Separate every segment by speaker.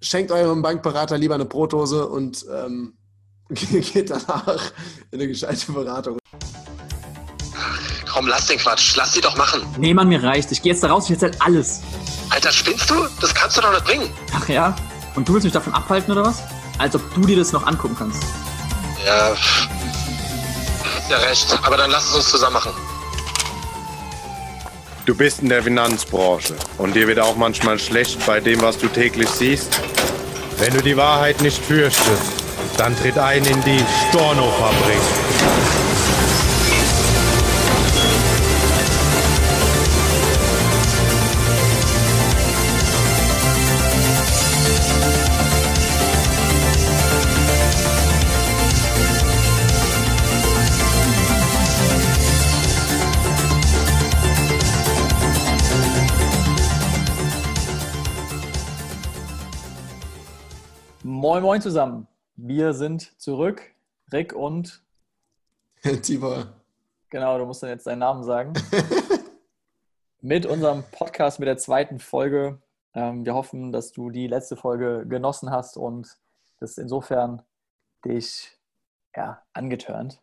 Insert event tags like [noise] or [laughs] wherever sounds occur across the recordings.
Speaker 1: schenkt eurem Bankberater lieber eine Brotdose und ähm, [laughs] geht danach in eine gescheite Beratung.
Speaker 2: Komm, lass den Quatsch. Lass sie doch machen.
Speaker 3: Nee, Mann, mir reicht. Ich gehe jetzt da raus, ich erzähl alles.
Speaker 2: Alter, spinnst du? Das kannst du doch nicht bringen.
Speaker 3: Ach ja? Und du willst mich davon abhalten oder was? Als ob du dir das noch angucken kannst.
Speaker 2: Ja, ja recht. Aber dann lass es uns zusammen machen.
Speaker 4: Du bist in der Finanzbranche und dir wird auch manchmal schlecht bei dem, was du täglich siehst. Wenn du die Wahrheit nicht fürchtest, dann tritt ein in die Storno-Fabrik.
Speaker 3: Moin, zusammen. Wir sind zurück. Rick und. [laughs]
Speaker 1: Tibor.
Speaker 3: Genau, du musst dann jetzt deinen Namen sagen. [laughs] mit unserem Podcast, mit der zweiten Folge. Ähm, wir hoffen, dass du die letzte Folge genossen hast und das insofern dich ja, angetörnt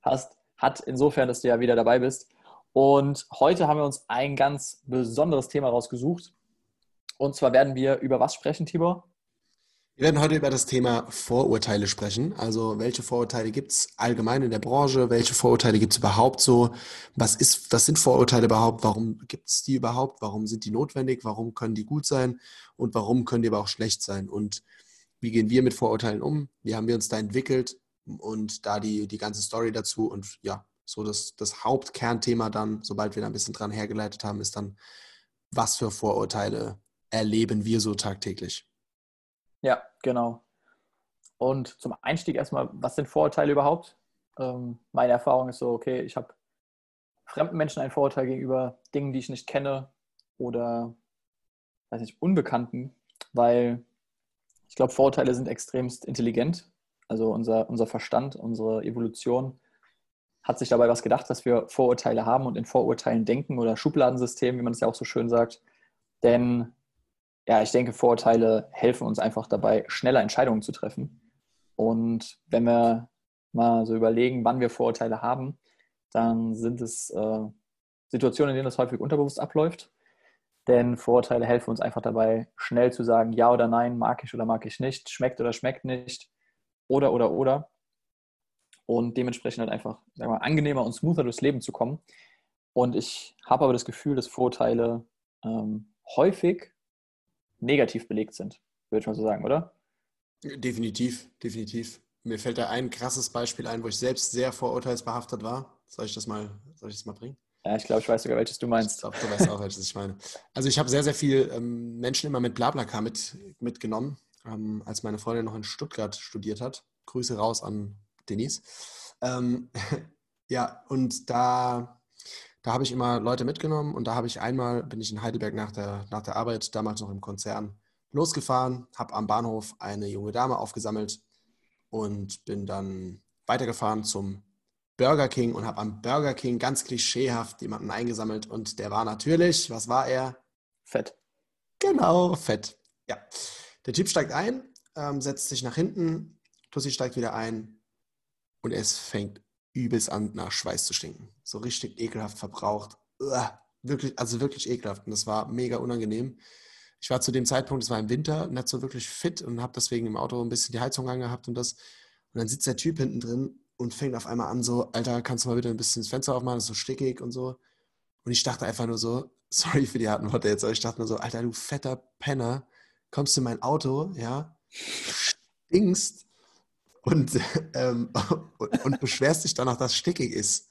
Speaker 3: hast. Hat insofern, dass du ja wieder dabei bist. Und heute haben wir uns ein ganz besonderes Thema rausgesucht. Und zwar werden wir über was sprechen, Tibor?
Speaker 1: Wir werden heute über das Thema Vorurteile sprechen. Also welche Vorurteile gibt es allgemein in der Branche? Welche Vorurteile gibt es überhaupt so? Was, ist, was sind Vorurteile überhaupt? Warum gibt es die überhaupt? Warum sind die notwendig? Warum können die gut sein? Und warum können die aber auch schlecht sein? Und wie gehen wir mit Vorurteilen um? Wie haben wir uns da entwickelt? Und da die, die ganze Story dazu. Und ja, so das, das Hauptkernthema dann, sobald wir da ein bisschen dran hergeleitet haben, ist dann, was für Vorurteile erleben wir so tagtäglich?
Speaker 3: Ja, genau. Und zum Einstieg erstmal, was sind Vorurteile überhaupt? Ähm, meine Erfahrung ist so, okay, ich habe fremden Menschen ein Vorurteil gegenüber Dingen, die ich nicht kenne oder, weiß nicht, Unbekannten, weil ich glaube, Vorurteile sind extremst intelligent. Also unser, unser Verstand, unsere Evolution hat sich dabei was gedacht, dass wir Vorurteile haben und in Vorurteilen denken oder Schubladensystem, wie man es ja auch so schön sagt. Denn ja, ich denke, Vorurteile helfen uns einfach dabei, schneller Entscheidungen zu treffen. Und wenn wir mal so überlegen, wann wir Vorurteile haben, dann sind es äh, Situationen, in denen das häufig unterbewusst abläuft. Denn Vorurteile helfen uns einfach dabei, schnell zu sagen, ja oder nein, mag ich oder mag ich nicht, schmeckt oder schmeckt nicht, oder oder oder. Und dementsprechend halt einfach, sagen wir mal, angenehmer und smoother durchs Leben zu kommen. Und ich habe aber das Gefühl, dass Vorurteile ähm, häufig negativ belegt sind, würde ich mal so sagen, oder?
Speaker 1: Definitiv, definitiv. Mir fällt da ein krasses Beispiel ein, wo ich selbst sehr vorurteilsbehaftet war. Soll ich das mal, soll ich das mal bringen?
Speaker 3: Ja, ich glaube, ich weiß sogar, welches du meinst.
Speaker 1: Ich glaube, du weißt auch, welches ich meine. Also ich habe sehr, sehr viel ähm, Menschen immer mit Blablacar mit, mitgenommen, ähm, als meine Freundin noch in Stuttgart studiert hat. Grüße raus an Denise. Ähm, [laughs] ja, und da da habe ich immer Leute mitgenommen und da habe ich einmal, bin ich in Heidelberg nach der, nach der Arbeit, damals noch im Konzern, losgefahren, habe am Bahnhof eine junge Dame aufgesammelt und bin dann weitergefahren zum Burger King und habe am Burger King ganz klischeehaft jemanden eingesammelt und der war natürlich, was war er?
Speaker 3: Fett.
Speaker 1: Genau, fett. Ja. Der Typ steigt ein, ähm, setzt sich nach hinten, Tussi steigt wieder ein und es fängt übelst an, nach Schweiß zu stinken. So richtig ekelhaft verbraucht. Uah, wirklich, also wirklich ekelhaft. Und das war mega unangenehm. Ich war zu dem Zeitpunkt, es war im Winter, nicht so wirklich fit und habe deswegen im Auto ein bisschen die Heizung angehabt und das. Und dann sitzt der Typ hinten drin und fängt auf einmal an, so, Alter, kannst du mal bitte ein bisschen das Fenster aufmachen, das ist so stickig und so. Und ich dachte einfach nur so, [laughs] sorry für die harten Worte jetzt, aber ich dachte nur so, Alter, du fetter Penner, kommst in mein Auto, ja, stinkst und, [laughs] ähm, und, [laughs] und beschwerst dich danach, dass es stickig ist.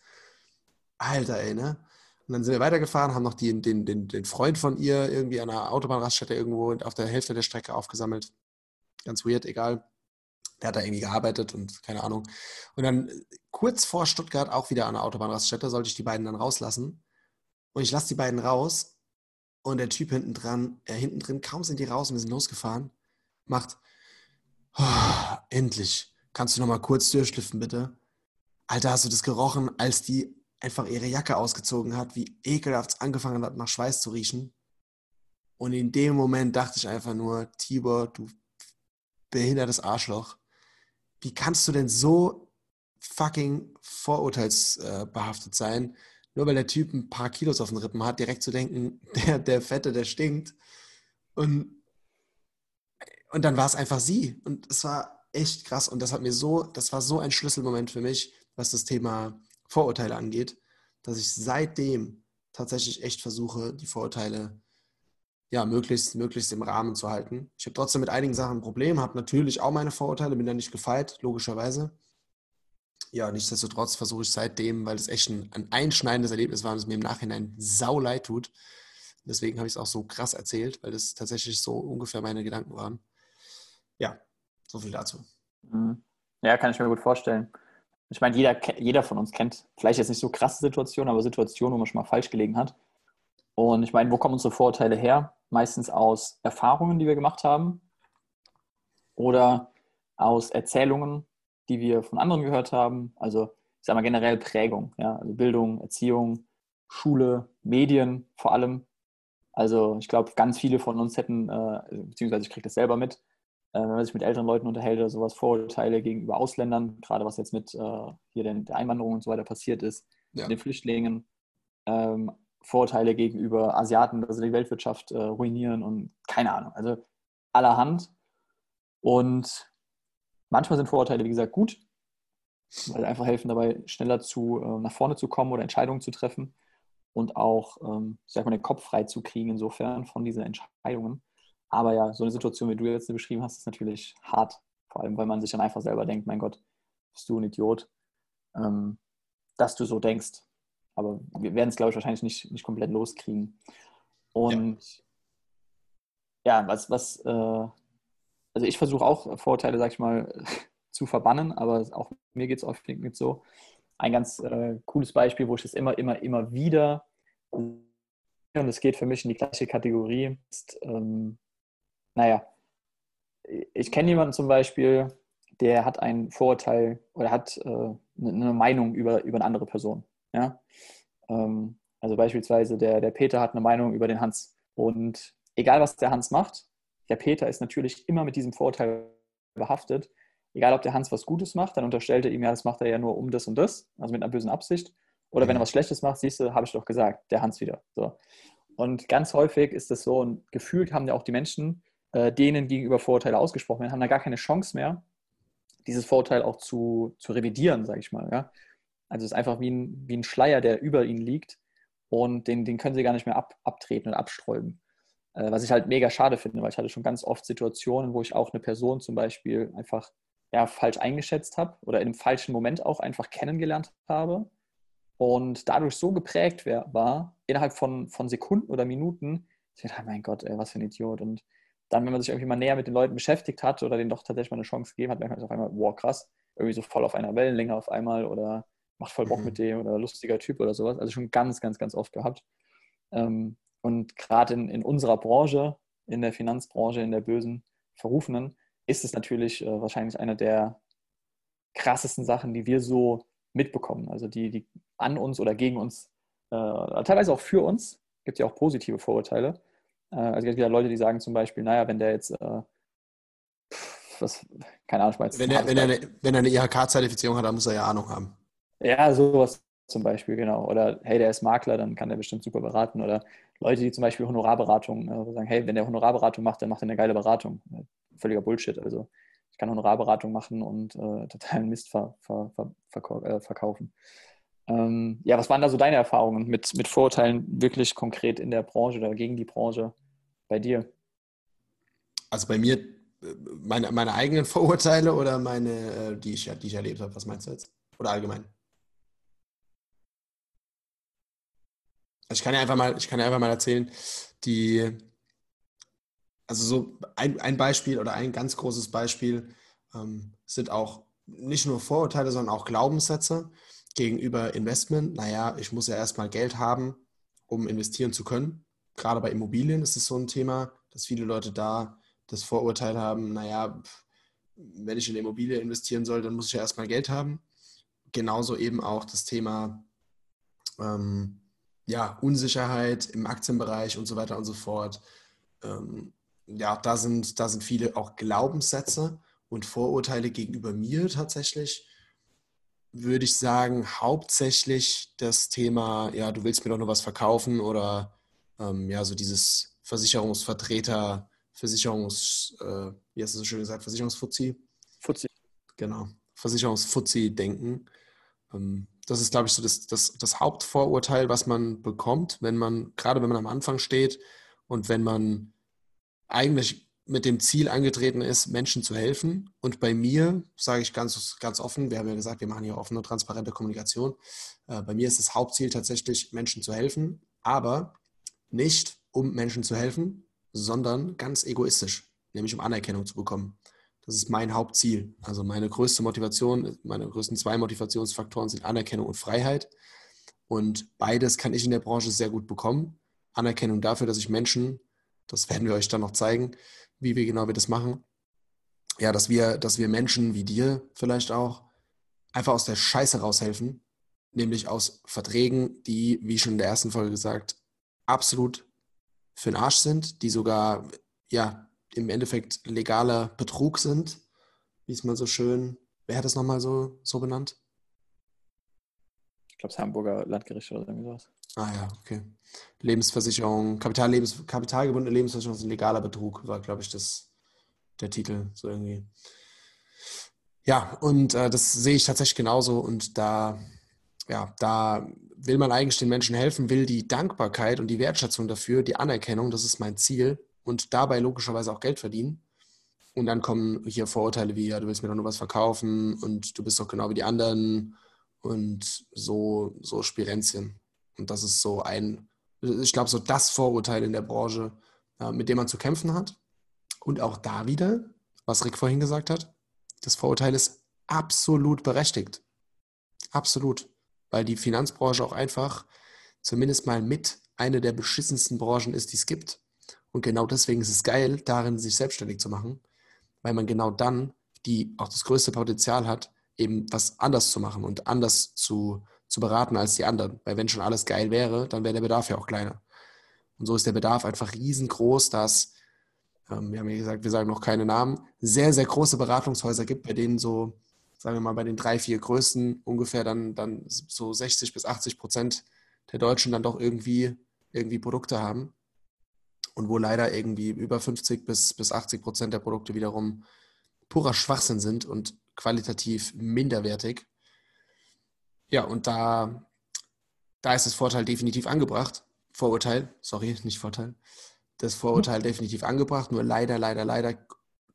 Speaker 1: Alter, ey, ne? Und dann sind wir weitergefahren, haben noch die, den, den, den Freund von ihr irgendwie an einer Autobahnraststätte irgendwo auf der Hälfte der Strecke aufgesammelt. Ganz weird, egal. Der hat da irgendwie gearbeitet und keine Ahnung. Und dann kurz vor Stuttgart auch wieder an der Autobahnraststätte sollte ich die beiden dann rauslassen. Und ich lasse die beiden raus und der Typ hinten dran, äh, hinten drin, kaum sind die raus und wir sind losgefahren, macht, oh, endlich Kannst du noch mal kurz durchschliffen, bitte? Alter, hast du das gerochen, als die einfach ihre Jacke ausgezogen hat, wie ekelhaft es angefangen hat, nach Schweiß zu riechen? Und in dem Moment dachte ich einfach nur, Tibor, du behindertes Arschloch. Wie kannst du denn so fucking vorurteilsbehaftet sein, nur weil der Typ ein paar Kilos auf den Rippen hat, direkt zu denken, [laughs] der, der Fette, der stinkt. Und, und dann war es einfach sie. Und es war echt krass. Und das hat mir so, das war so ein Schlüsselmoment für mich, was das Thema Vorurteile angeht, dass ich seitdem tatsächlich echt versuche, die Vorurteile ja, möglichst, möglichst im Rahmen zu halten. Ich habe trotzdem mit einigen Sachen ein Problem, habe natürlich auch meine Vorurteile, bin da nicht gefeit, logischerweise ja, nichtsdestotrotz versuche ich seitdem, weil es echt ein, ein einschneidendes Erlebnis war und es mir im Nachhinein sau leid tut. Deswegen habe ich es auch so krass erzählt, weil das tatsächlich so ungefähr meine Gedanken waren. Ja, so viel dazu.
Speaker 3: Mhm. Ja, kann ich mir gut vorstellen. Ich meine, jeder, jeder von uns kennt vielleicht jetzt nicht so krasse Situationen, aber Situationen, wo man schon mal falsch gelegen hat. Und ich meine, wo kommen unsere Vorurteile her? Meistens aus Erfahrungen, die wir gemacht haben oder aus Erzählungen, die wir von anderen gehört haben. Also ich sage mal generell Prägung, ja, also Bildung, Erziehung, Schule, Medien vor allem. Also ich glaube, ganz viele von uns hätten, äh, beziehungsweise ich kriege das selber mit, wenn man sich mit älteren Leuten unterhält oder sowas, Vorurteile gegenüber Ausländern, gerade was jetzt mit äh, hier den, der Einwanderung und so weiter passiert ist, ja. den Flüchtlingen, ähm, Vorurteile gegenüber Asiaten, dass sie die Weltwirtschaft äh, ruinieren und keine Ahnung, also allerhand. Und Manchmal sind Vorurteile, wie gesagt, gut, weil sie einfach helfen dabei, schneller zu, äh, nach vorne zu kommen oder Entscheidungen zu treffen und auch, ähm, sag mal, den Kopf frei zu kriegen, insofern von diesen Entscheidungen. Aber ja, so eine Situation, wie du jetzt beschrieben hast, ist natürlich hart. Vor allem, weil man sich dann einfach selber denkt, mein Gott, bist du ein Idiot, ähm, dass du so denkst. Aber wir werden es, glaube ich, wahrscheinlich nicht, nicht komplett loskriegen. Und ja, ja was, was äh, also ich versuche auch Vorurteile, sag ich mal, [laughs] zu verbannen, aber auch mir geht es oft mit so. Ein ganz äh, cooles Beispiel, wo ich das immer, immer, immer wieder und es geht für mich in die gleiche Kategorie, ist, ähm, naja, ich kenne jemanden zum Beispiel, der hat ein Vorurteil oder hat äh, eine ne Meinung über, über eine andere Person. Ja? Ähm, also beispielsweise der, der Peter hat eine Meinung über den Hans. Und egal, was der Hans macht, der Peter ist natürlich immer mit diesem Vorurteil behaftet. Egal, ob der Hans was Gutes macht, dann unterstellt er ihm, ja, das macht er ja nur um das und das, also mit einer bösen Absicht. Oder wenn er mhm. was Schlechtes macht, siehst du, habe ich doch gesagt, der Hans wieder. So. Und ganz häufig ist das so, und gefühlt haben ja auch die Menschen, äh, denen gegenüber Vorurteile ausgesprochen werden, haben da gar keine Chance mehr, dieses Vorurteil auch zu, zu revidieren, sage ich mal. Ja? Also es ist einfach wie ein, wie ein Schleier, der über ihnen liegt und den, den können sie gar nicht mehr ab, abtreten und absträuben. Äh, was ich halt mega schade finde, weil ich hatte schon ganz oft Situationen, wo ich auch eine Person zum Beispiel einfach ja, falsch eingeschätzt habe oder in einem falschen Moment auch einfach kennengelernt habe und dadurch so geprägt war, innerhalb von, von Sekunden oder Minuten, ich dachte, mein Gott, ey, was für ein Idiot. Und dann, wenn man sich irgendwie mal näher mit den Leuten beschäftigt hat oder denen doch tatsächlich mal eine Chance gegeben hat, merkt man auf einmal, wow, krass, irgendwie so voll auf einer Wellenlänge auf einmal oder macht voll Bock mhm. mit dem oder lustiger Typ oder sowas. Also schon ganz, ganz, ganz oft gehabt. Ähm, und gerade in, in unserer Branche, in der Finanzbranche, in der bösen Verrufenen, ist es natürlich äh, wahrscheinlich eine der krassesten Sachen, die wir so mitbekommen. Also die, die an uns oder gegen uns, äh, teilweise auch für uns, gibt es ja auch positive Vorurteile. Äh, also es gibt ja Leute, die sagen zum Beispiel, naja, wenn der jetzt, äh, was, keine Ahnung,
Speaker 1: wenn, er, wenn, er eine, wenn er eine IHK-Zertifizierung hat, dann muss er ja Ahnung haben.
Speaker 3: Ja, sowas zum Beispiel, genau. Oder hey, der ist Makler, dann kann der bestimmt super beraten. Oder Leute, die zum Beispiel Honorarberatung äh, sagen, hey, wenn der Honorarberatung macht, dann macht er eine geile Beratung. Völliger Bullshit. Also ich kann Honorarberatung machen und äh, [laughs] totalen Mist ver, ver, ver, äh, verkaufen. Ähm, ja, was waren da so deine Erfahrungen mit, mit Vorurteilen wirklich konkret in der Branche oder gegen die Branche bei dir?
Speaker 1: Also bei mir, äh, meine, meine eigenen [laughs] Vorurteile oder meine, äh, die ich, die ich erlebt habe, was meinst du jetzt? Oder allgemein? Also ich kann ja einfach mal, ich kann ja einfach mal erzählen, die, also so ein, ein Beispiel oder ein ganz großes Beispiel ähm, sind auch nicht nur Vorurteile, sondern auch Glaubenssätze gegenüber Investment. Naja, ich muss ja erstmal Geld haben, um investieren zu können. Gerade bei Immobilien ist es so ein Thema, dass viele Leute da das Vorurteil haben, naja, wenn ich in Immobilie investieren soll, dann muss ich ja erstmal Geld haben. Genauso eben auch das Thema ähm, ja, Unsicherheit im Aktienbereich und so weiter und so fort. Ähm, ja, da sind, da sind viele auch Glaubenssätze und Vorurteile gegenüber mir tatsächlich. Würde ich sagen, hauptsächlich das Thema, ja, du willst mir doch nur was verkaufen oder ähm, ja, so dieses Versicherungsvertreter, Versicherungs, äh, wie hast du so schön gesagt, Versicherungsfuzzi?
Speaker 3: Fuzzi.
Speaker 1: Genau, Versicherungsfuzzi-Denken. Ähm, das ist, glaube ich, so das, das, das Hauptvorurteil, was man bekommt, wenn man, gerade wenn man am Anfang steht und wenn man eigentlich mit dem Ziel angetreten ist, Menschen zu helfen. Und bei mir, sage ich ganz, ganz offen, wir haben ja gesagt, wir machen hier offene, transparente Kommunikation. Äh, bei mir ist das Hauptziel tatsächlich, Menschen zu helfen, aber nicht um Menschen zu helfen, sondern ganz egoistisch, nämlich um Anerkennung zu bekommen. Das ist mein Hauptziel. Also meine größte Motivation, meine größten zwei Motivationsfaktoren sind Anerkennung und Freiheit. Und beides kann ich in der Branche sehr gut bekommen. Anerkennung dafür, dass ich Menschen, das werden wir euch dann noch zeigen, wie wir genau wir das machen. Ja, dass wir, dass wir Menschen wie dir vielleicht auch einfach aus der Scheiße raushelfen, nämlich aus Verträgen, die, wie schon in der ersten Folge gesagt, absolut für den Arsch sind, die sogar ja im Endeffekt legaler Betrug sind, wie es mal so schön, wer hat das nochmal so, so benannt?
Speaker 3: Ich glaube, das Hamburger Landgericht oder irgendwie sowas.
Speaker 1: Ah ja, okay. Lebensversicherung, Kapitallebens, kapitalgebundene Lebensversicherung ist ein legaler Betrug, war, glaube ich, das, der Titel, so irgendwie. Ja, und äh, das sehe ich tatsächlich genauso und da, ja, da will man eigentlich den Menschen helfen, will die Dankbarkeit und die Wertschätzung dafür, die Anerkennung, das ist mein Ziel und dabei logischerweise auch Geld verdienen. Und dann kommen hier Vorurteile wie, ja, du willst mir doch nur was verkaufen und du bist doch genau wie die anderen und so, so Spirenzchen. Und das ist so ein, ich glaube, so das Vorurteil in der Branche, mit dem man zu kämpfen hat. Und auch da wieder, was Rick vorhin gesagt hat, das Vorurteil ist absolut berechtigt. Absolut. Weil die Finanzbranche auch einfach zumindest mal mit eine der beschissensten Branchen ist, die es gibt. Und genau deswegen ist es geil, darin sich selbstständig zu machen, weil man genau dann die auch das größte Potenzial hat, eben was anders zu machen und anders zu, zu beraten als die anderen. Weil wenn schon alles geil wäre, dann wäre der Bedarf ja auch kleiner. Und so ist der Bedarf einfach riesengroß, dass, ähm, wir haben ja gesagt, wir sagen noch keine Namen, sehr, sehr große Beratungshäuser gibt, bei denen so, sagen wir mal, bei den drei, vier größten ungefähr dann, dann so 60 bis 80 Prozent der Deutschen dann doch irgendwie, irgendwie Produkte haben und wo leider irgendwie über 50 bis, bis 80 Prozent der Produkte wiederum purer Schwachsinn sind und qualitativ minderwertig. Ja, und da, da ist das Vorteil definitiv angebracht. Vorurteil, sorry, [laughs] nicht Vorteil. Das Vorurteil [laughs] definitiv angebracht, nur leider, leider, leider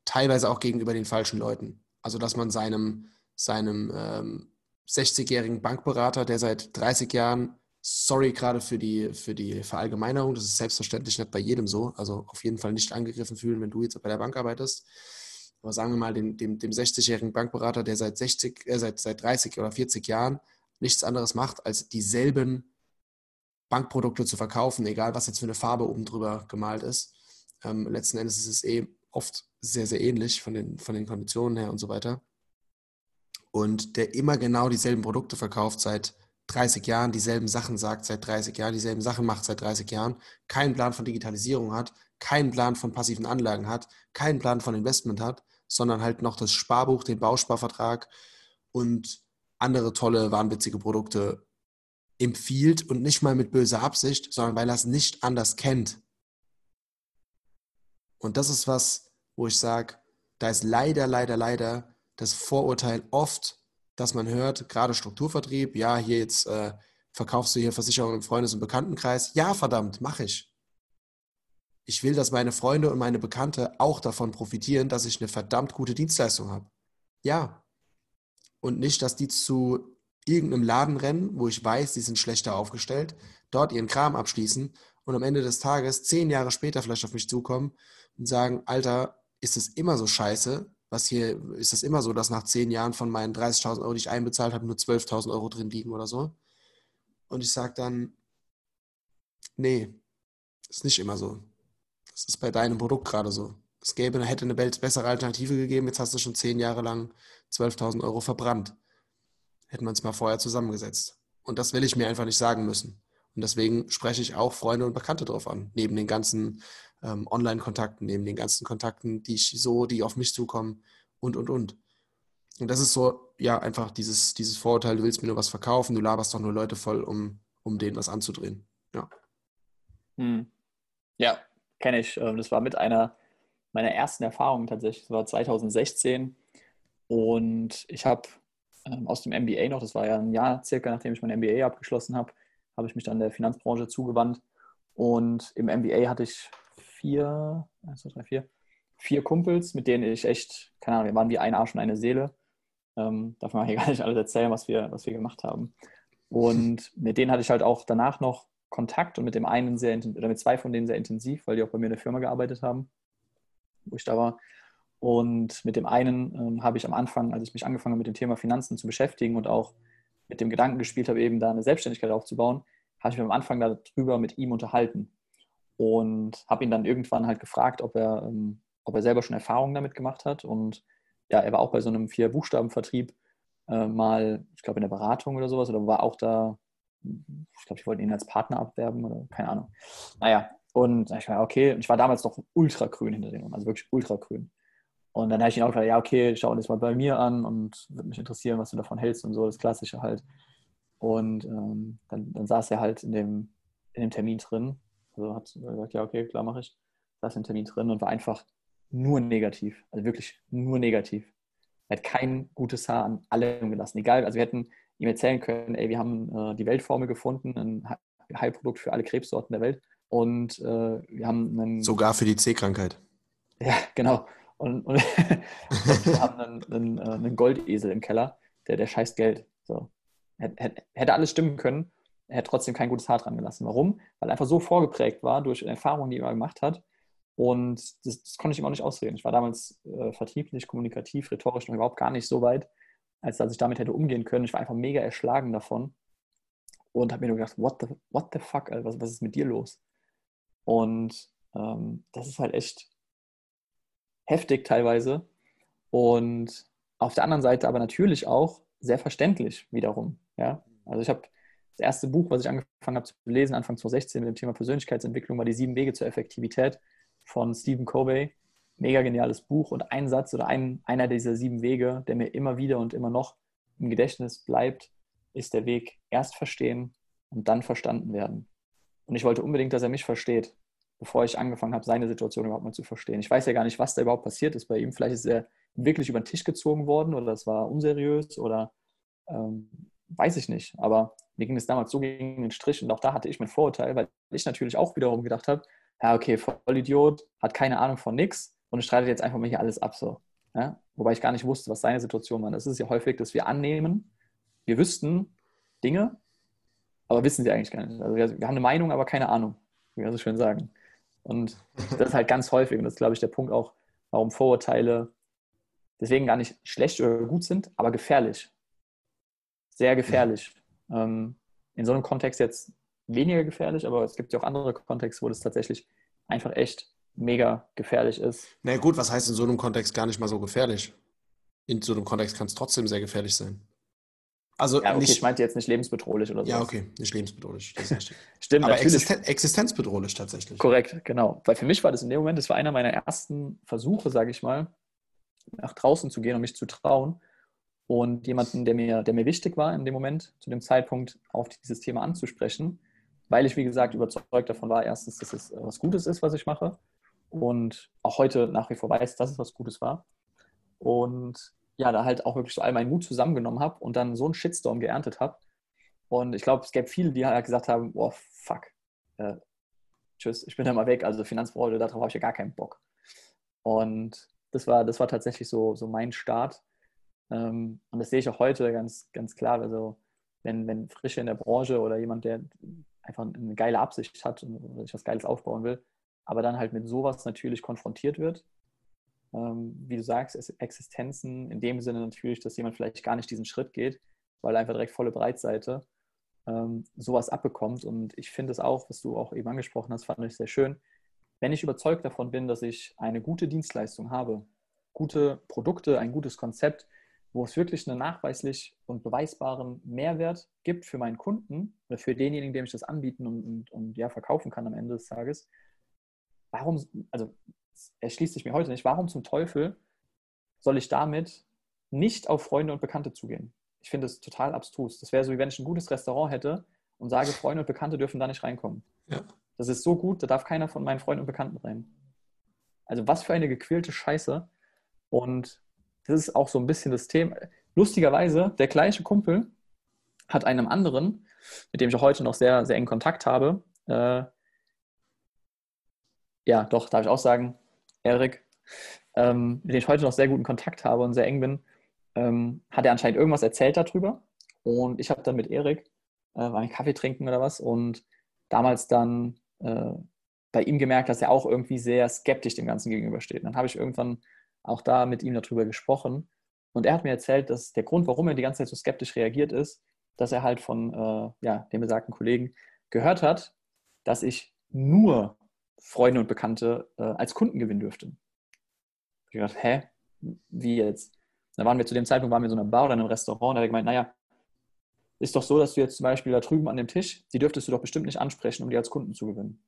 Speaker 1: teilweise auch gegenüber den falschen Leuten. Also, dass man seinem, seinem ähm, 60-jährigen Bankberater, der seit 30 Jahren sorry gerade für die, für die Verallgemeinerung. Das ist selbstverständlich nicht bei jedem so. Also auf jeden Fall nicht angegriffen fühlen, wenn du jetzt bei der Bank arbeitest. Aber sagen wir mal, dem, dem, dem 60-jährigen Bankberater, der seit 60, äh, seit, seit 30 oder 40 Jahren nichts anderes macht, als dieselben Bankprodukte zu verkaufen, egal was jetzt für eine Farbe oben drüber gemalt ist. Ähm, letzten Endes ist es eh oft sehr, sehr ähnlich von den, von den Konditionen her und so weiter. Und der immer genau dieselben Produkte verkauft seit 30 Jahren dieselben Sachen sagt, seit 30 Jahren dieselben Sachen macht, seit 30 Jahren, keinen Plan von Digitalisierung hat, keinen Plan von passiven Anlagen hat, keinen Plan von Investment hat, sondern halt noch das Sparbuch, den Bausparvertrag und andere tolle, wahnwitzige Produkte empfiehlt und nicht mal mit böser Absicht, sondern weil er es nicht anders kennt. Und das ist was, wo ich sage, da ist leider, leider, leider das Vorurteil oft dass man hört, gerade Strukturvertrieb, ja, hier jetzt äh, verkaufst du hier Versicherungen im Freundes- und Bekanntenkreis. Ja, verdammt, mache ich. Ich will, dass meine Freunde und meine Bekannte auch davon profitieren, dass ich eine verdammt gute Dienstleistung habe. Ja. Und nicht, dass die zu irgendeinem Laden rennen, wo ich weiß, die sind schlechter aufgestellt, dort ihren Kram abschließen und am Ende des Tages zehn Jahre später vielleicht auf mich zukommen und sagen, Alter, ist es immer so scheiße? Was hier ist das immer so, dass nach zehn Jahren von meinen 30.000 Euro, die ich einbezahlt habe, nur 12.000 Euro drin liegen oder so. Und ich sage dann, nee, ist nicht immer so. Das ist bei deinem Produkt gerade so. Es gäbe, hätte eine bessere Alternative gegeben, jetzt hast du schon zehn Jahre lang 12.000 Euro verbrannt. Hätten wir uns mal vorher zusammengesetzt. Und das will ich mir einfach nicht sagen müssen. Und deswegen spreche ich auch Freunde und Bekannte drauf an. Neben den ganzen ähm, Online-Kontakten, neben den ganzen Kontakten, die ich so, die auf mich zukommen und, und, und. Und das ist so, ja, einfach dieses, dieses Vorurteil, du willst mir nur was verkaufen, du laberst doch nur Leute voll, um, um denen was anzudrehen. Ja.
Speaker 3: Hm. Ja, kenne ich. Ähm, das war mit einer meiner ersten Erfahrungen tatsächlich. Das war 2016 und ich habe ähm, aus dem MBA noch, das war ja ein Jahr circa, nachdem ich mein MBA abgeschlossen habe, habe ich mich dann der Finanzbranche zugewandt und im MBA hatte ich vier, eins, zwei, drei, vier, vier Kumpels, mit denen ich echt, keine Ahnung, wir waren wie ein Arsch und eine Seele. Ähm, darf man hier gar nicht alles erzählen, was wir, was wir gemacht haben. Und [laughs] mit denen hatte ich halt auch danach noch Kontakt und mit dem einen sehr oder mit zwei von denen sehr intensiv, weil die auch bei mir in der Firma gearbeitet haben, wo ich da war. Und mit dem einen ähm, habe ich am Anfang, als ich mich angefangen habe, mit dem Thema Finanzen zu beschäftigen und auch mit dem Gedanken gespielt habe, eben da eine Selbstständigkeit aufzubauen, habe ich mich am Anfang darüber mit ihm unterhalten und habe ihn dann irgendwann halt gefragt, ob er, ähm, ob er selber schon Erfahrungen damit gemacht hat. Und ja, er war auch bei so einem Vier-Buchstaben-Vertrieb äh, mal, ich glaube, in der Beratung oder sowas, oder war auch da, ich glaube, ich wollte ihn als Partner abwerben oder keine Ahnung. Naja, und ich war, okay, und ich war damals noch ultra grün hinter dem, also wirklich ultra grün. Und dann habe ich ihn auch gesagt, ja, okay, schau das mal bei mir an und würde mich interessieren, was du davon hältst und so, das Klassische halt. Und ähm, dann, dann saß er halt in dem, in dem Termin drin also hat gesagt, ja, okay, klar mache ich. Da ist ein Termin drin und war einfach nur negativ. Also wirklich nur negativ. Er hat kein gutes Haar an allem gelassen. Egal, also wir hätten ihm erzählen können, ey, wir haben äh, die Weltformel gefunden, ein Heilprodukt für alle Krebssorten der Welt. Und äh, wir haben einen.
Speaker 1: Sogar für die C-Krankheit.
Speaker 3: Ja, genau. Und, und [laughs] wir haben einen, einen, äh, einen, Goldesel im Keller, der, der scheißt Geld. So. Hätte, hätte alles stimmen können er hat trotzdem kein gutes Haar dran gelassen. Warum? Weil er einfach so vorgeprägt war durch Erfahrungen, die er gemacht hat. Und das, das konnte ich ihm auch nicht ausreden. Ich war damals äh, vertrieblich, kommunikativ, rhetorisch noch überhaupt gar nicht so weit, als dass ich damit hätte umgehen können. Ich war einfach mega erschlagen davon und habe mir nur gedacht, what the, what the fuck, Alter, was, was ist mit dir los? Und ähm, das ist halt echt heftig teilweise. Und auf der anderen Seite aber natürlich auch sehr verständlich wiederum. Ja? Also ich habe das erste Buch, was ich angefangen habe zu lesen, Anfang 2016 mit dem Thema Persönlichkeitsentwicklung, war die Sieben Wege zur Effektivität von Stephen Covey. Mega geniales Buch und ein Satz oder ein, einer dieser sieben Wege, der mir immer wieder und immer noch im Gedächtnis bleibt, ist der Weg erst verstehen und dann verstanden werden. Und ich wollte unbedingt, dass er mich versteht, bevor ich angefangen habe, seine Situation überhaupt mal zu verstehen. Ich weiß ja gar nicht, was da überhaupt passiert ist bei ihm. Vielleicht ist er wirklich über den Tisch gezogen worden oder es war unseriös oder ähm, weiß ich nicht. Aber mir ging es damals so gegen den Strich und auch da hatte ich mein Vorurteil, weil ich natürlich auch wiederum gedacht habe, ja, okay, Vollidiot, hat keine Ahnung von nichts und streitet jetzt einfach mal hier alles ab so. Ja? Wobei ich gar nicht wusste, was seine Situation war. Das ist ja häufig, dass wir annehmen, wir wüssten Dinge, aber wissen sie eigentlich gar nicht. Also wir, wir haben eine Meinung, aber keine Ahnung, wie wir so schön sagen. Und das ist halt ganz häufig und das ist, glaube ich, der Punkt auch, warum Vorurteile deswegen gar nicht schlecht oder gut sind, aber gefährlich. Sehr gefährlich. Ähm, in so einem Kontext jetzt weniger gefährlich, aber es gibt ja auch andere Kontexte, wo das tatsächlich einfach echt mega gefährlich ist.
Speaker 1: Na naja, gut, was heißt in so einem Kontext gar nicht mal so gefährlich? In so einem Kontext kann es trotzdem sehr gefährlich sein.
Speaker 3: Also ja, okay, nicht, ich meinte jetzt nicht lebensbedrohlich oder so.
Speaker 1: Ja, okay, nicht lebensbedrohlich. [laughs]
Speaker 3: Stimmt,
Speaker 1: aber existen existenzbedrohlich tatsächlich.
Speaker 3: Korrekt, genau. Weil für mich war das in dem Moment, das war einer meiner ersten Versuche, sage ich mal, nach draußen zu gehen und mich zu trauen und jemanden, der mir, der mir wichtig war in dem Moment, zu dem Zeitpunkt auf dieses Thema anzusprechen, weil ich, wie gesagt, überzeugt davon war, erstens, dass es was Gutes ist, was ich mache und auch heute nach wie vor weiß, dass es was Gutes war. Und ja, da halt auch wirklich so all meinen Mut zusammengenommen habe und dann so einen Shitstorm geerntet habe. Und ich glaube, es gäbe viele, die halt gesagt haben, boah, fuck, äh, tschüss, ich bin da mal weg, also Finanzbranche, darauf habe ich ja gar keinen Bock. Und das war, das war tatsächlich so, so mein Start und das sehe ich auch heute ganz, ganz klar. Also, wenn, wenn Frische in der Branche oder jemand, der einfach eine geile Absicht hat und sich was Geiles aufbauen will, aber dann halt mit sowas natürlich konfrontiert wird, ähm, wie du sagst, Existenzen in dem Sinne natürlich, dass jemand vielleicht gar nicht diesen Schritt geht, weil er einfach direkt volle Breitseite ähm, sowas abbekommt. Und ich finde es auch, was du auch eben angesprochen hast, fand ich sehr schön. Wenn ich überzeugt davon bin, dass ich eine gute Dienstleistung habe, gute Produkte, ein gutes Konzept, wo es wirklich einen nachweislich und beweisbaren Mehrwert gibt für meinen Kunden oder für denjenigen, dem ich das anbieten und, und, und ja, verkaufen kann am Ende des Tages, warum, also er schließt sich mir heute nicht, warum zum Teufel soll ich damit nicht auf Freunde und Bekannte zugehen? Ich finde es total abstrus. Das wäre so, wie wenn ich ein gutes Restaurant hätte und sage, Freunde und Bekannte dürfen da nicht reinkommen.
Speaker 1: Ja.
Speaker 3: Das ist so gut, da darf keiner von meinen Freunden und Bekannten rein. Also was für eine gequälte Scheiße. Und das ist auch so ein bisschen das Thema. Lustigerweise, der gleiche Kumpel hat einem anderen, mit dem ich auch heute noch sehr, sehr eng Kontakt habe, äh, ja, doch, darf ich auch sagen, Erik, ähm, mit dem ich heute noch sehr guten Kontakt habe und sehr eng bin, ähm, hat er anscheinend irgendwas erzählt darüber. Und ich habe dann mit Erik, äh, war einen Kaffee trinken oder was, und damals dann äh, bei ihm gemerkt, dass er auch irgendwie sehr skeptisch dem Ganzen gegenübersteht. dann habe ich irgendwann auch da mit ihm darüber gesprochen. Und er hat mir erzählt, dass der Grund, warum er die ganze Zeit so skeptisch reagiert ist, dass er halt von äh, ja, dem besagten Kollegen gehört hat, dass ich nur Freunde und Bekannte äh, als Kunden gewinnen dürfte. Ich gedacht, hä? Wie jetzt? Da waren wir zu dem Zeitpunkt waren wir in so einer Bar oder in einem Restaurant, hat er gemeint, naja, ist doch so, dass du jetzt zum Beispiel da drüben an dem Tisch, die dürftest du doch bestimmt nicht ansprechen, um die als Kunden zu gewinnen.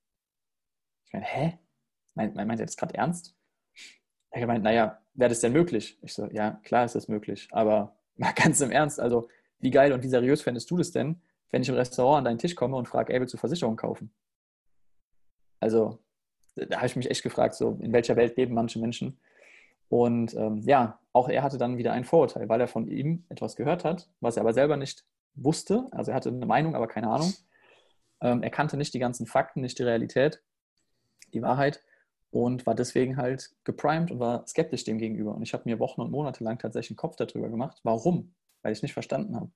Speaker 3: Ich meine, hä? Meint, meint er das gerade ernst? Er gemeint, naja, wäre das denn möglich? Ich so, ja, klar ist das möglich, aber [laughs] mal ganz im Ernst, also wie geil und wie seriös fändest du das denn, wenn ich im Restaurant an deinen Tisch komme und frage, ey, willst du Versicherung kaufen? Also, da habe ich mich echt gefragt, so in welcher Welt leben manche Menschen? Und ähm, ja, auch er hatte dann wieder ein Vorurteil, weil er von ihm etwas gehört hat, was er aber selber nicht wusste. Also er hatte eine Meinung, aber keine Ahnung. Ähm, er kannte nicht die ganzen Fakten, nicht die Realität, die Wahrheit und war deswegen halt geprimed und war skeptisch dem gegenüber. Und ich habe mir Wochen und Monate lang tatsächlich einen Kopf darüber gemacht. Warum? Weil ich nicht verstanden habe.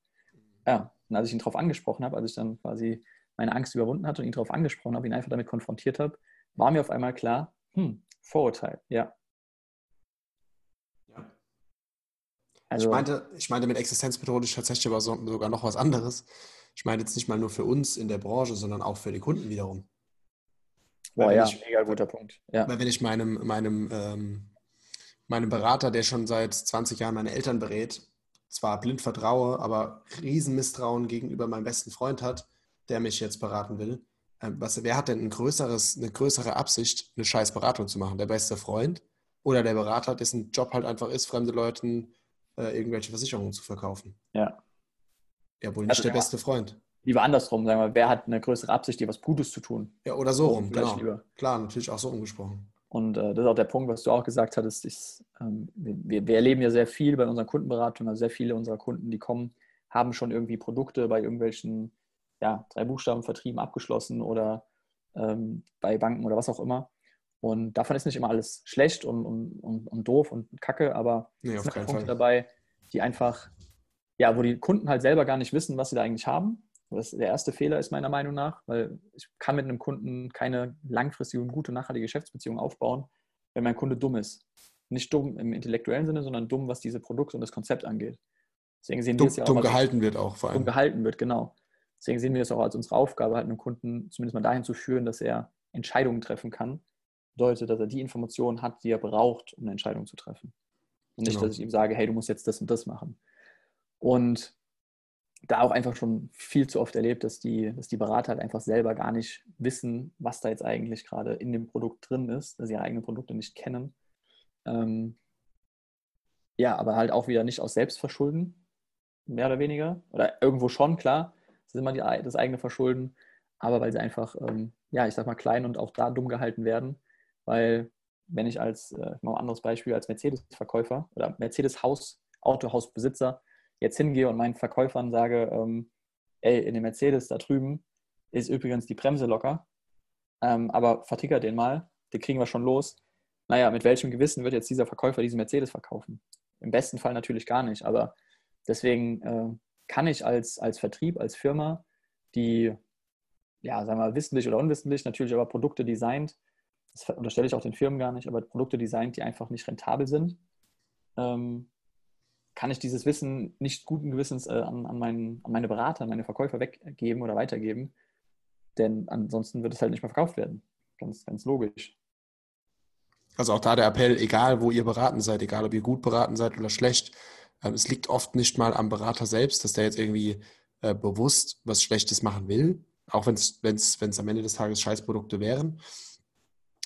Speaker 3: Ja, und als ich ihn darauf angesprochen habe, als ich dann quasi meine Angst überwunden hatte und ihn darauf angesprochen habe, ihn einfach damit konfrontiert habe, war mir auf einmal klar, hm, Vorurteil, ja.
Speaker 1: ja. Also, ich, meinte, ich meinte mit existenzmethodisch tatsächlich aber so, sogar noch was anderes. Ich meine jetzt nicht mal nur für uns in der Branche, sondern auch für die Kunden wiederum.
Speaker 3: Boah, ja, ich, mega guter Punkt. Ja.
Speaker 1: Weil wenn ich meinem, meinem, ähm, meinem Berater, der schon seit 20 Jahren meine Eltern berät, zwar blind vertraue, aber Riesenmisstrauen gegenüber meinem besten Freund hat, der mich jetzt beraten will. Ähm, was, wer hat denn ein größeres, eine größere Absicht, eine scheiß Beratung zu machen? Der beste Freund oder der Berater, dessen Job halt einfach ist, fremde Leuten äh, irgendwelche Versicherungen zu verkaufen?
Speaker 3: Ja.
Speaker 1: Ja, wohl nicht also, der ja. beste Freund
Speaker 3: lieber andersrum, sagen wir, wer hat eine größere Absicht, dir was Gutes zu tun?
Speaker 1: Ja, oder so rum, genau. Lieber. Klar, natürlich auch so umgesprochen.
Speaker 3: Und äh, das ist auch der Punkt, was du auch gesagt hattest. Ist, ähm, wir, wir, erleben ja sehr viel bei unseren Kundenberatungen, also sehr viele unserer Kunden, die kommen, haben schon irgendwie Produkte bei irgendwelchen ja, drei Buchstaben Vertrieben abgeschlossen oder ähm, bei Banken oder was auch immer. Und davon ist nicht immer alles schlecht und, und, und, und doof und kacke, aber
Speaker 1: nee,
Speaker 3: es
Speaker 1: sind
Speaker 3: Punkte
Speaker 1: Fall.
Speaker 3: dabei, die einfach, ja, wo die Kunden halt selber gar nicht wissen, was sie da eigentlich haben das der erste Fehler ist meiner Meinung nach, weil ich kann mit einem Kunden keine langfristige und gute, nachhaltige Geschäftsbeziehung aufbauen, wenn mein Kunde dumm ist. Nicht dumm im intellektuellen Sinne, sondern dumm, was diese Produkte und das Konzept angeht.
Speaker 1: Deswegen sehen dumm, wir es ja auch dumm gehalten wird auch vor allem.
Speaker 3: Dumm gehalten wird, genau. Deswegen sehen wir es auch als unsere Aufgabe, halt einen Kunden zumindest mal dahin zu führen, dass er Entscheidungen treffen kann. Bedeutet, dass er die Informationen hat, die er braucht, um eine Entscheidung zu treffen. Und nicht, genau. dass ich ihm sage, hey, du musst jetzt das und das machen. Und da auch einfach schon viel zu oft erlebt, dass die, dass die Berater halt einfach selber gar nicht wissen, was da jetzt eigentlich gerade in dem Produkt drin ist, dass sie ihre eigenen Produkte nicht kennen. Ähm, ja, aber halt auch wieder nicht aus Selbstverschulden, mehr oder weniger. Oder irgendwo schon, klar, das ist immer die, das eigene Verschulden, aber weil sie einfach, ähm, ja, ich sag mal, klein und auch da dumm gehalten werden. Weil, wenn ich als, äh, mal ein anderes Beispiel, als Mercedes-Verkäufer oder Mercedes-Haus, Autohausbesitzer jetzt hingehe und meinen Verkäufern sage, ähm, ey, in dem Mercedes da drüben ist übrigens die Bremse locker, ähm, aber verticker den mal, den kriegen wir schon los. Naja, mit welchem Gewissen wird jetzt dieser Verkäufer diesen Mercedes verkaufen? Im besten Fall natürlich gar nicht, aber deswegen äh, kann ich als, als Vertrieb, als Firma, die, ja, sagen wir mal, wissentlich oder unwissentlich natürlich aber Produkte designt, das unterstelle ich auch den Firmen gar nicht, aber Produkte designt, die einfach nicht rentabel sind, ähm, kann ich dieses Wissen nicht guten Gewissens äh, an, an, meinen, an meine Berater, an meine Verkäufer weggeben oder weitergeben. Denn ansonsten wird es halt nicht mehr verkauft werden. Ganz, ganz logisch.
Speaker 1: Also auch da der Appell, egal wo ihr beraten seid, egal ob ihr gut beraten seid oder schlecht, äh, es liegt oft nicht mal am Berater selbst, dass der jetzt irgendwie äh, bewusst was Schlechtes machen will, auch wenn es am Ende des Tages Scheißprodukte wären,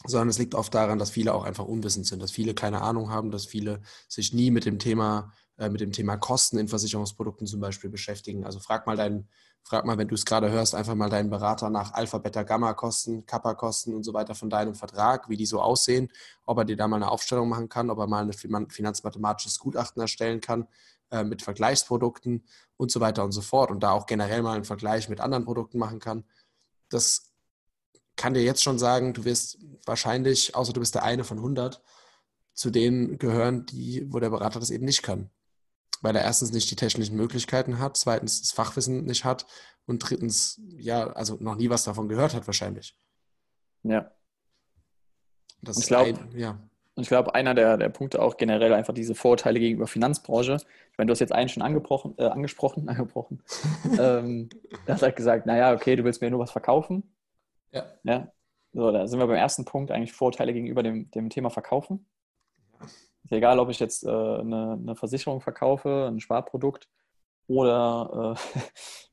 Speaker 1: sondern es liegt oft daran, dass viele auch einfach unwissend sind, dass viele keine Ahnung haben, dass viele sich nie mit dem Thema, äh, mit dem Thema Kosten in Versicherungsprodukten zum Beispiel beschäftigen. Also frag mal deinen, frag mal, wenn du es gerade hörst, einfach mal deinen Berater nach Alpha, Beta, Gamma-Kosten, Kappa-Kosten und so weiter von deinem Vertrag, wie die so aussehen, ob er dir da mal eine Aufstellung machen kann, ob er mal ein finanzmathematisches Gutachten erstellen kann äh, mit Vergleichsprodukten und so weiter und so fort und da auch generell mal einen Vergleich mit anderen Produkten machen kann. Das kann dir jetzt schon sagen, du wirst wahrscheinlich, außer du bist der eine von 100, zu denen gehören, die, wo der Berater das eben nicht kann. Weil er erstens nicht die technischen Möglichkeiten hat, zweitens das Fachwissen nicht hat und drittens, ja, also noch nie was davon gehört hat wahrscheinlich.
Speaker 3: Ja.
Speaker 1: Das
Speaker 3: Und ich
Speaker 1: ist
Speaker 3: glaub-
Speaker 1: ein, ja.
Speaker 3: Und ich glaube, einer der, der Punkte auch generell einfach diese Vorurteile gegenüber Finanzbranche. Ich meine, du hast jetzt einen schon angebrochen, äh, angesprochen, [laughs] angebrochen. ähm, du hast halt gesagt, naja, okay, du willst mir nur was verkaufen.
Speaker 1: Ja.
Speaker 3: ja. So, da sind wir beim ersten Punkt eigentlich Vorurteile gegenüber dem, dem Thema Verkaufen. Ist egal, ob ich jetzt äh, eine, eine Versicherung verkaufe, ein Sparprodukt oder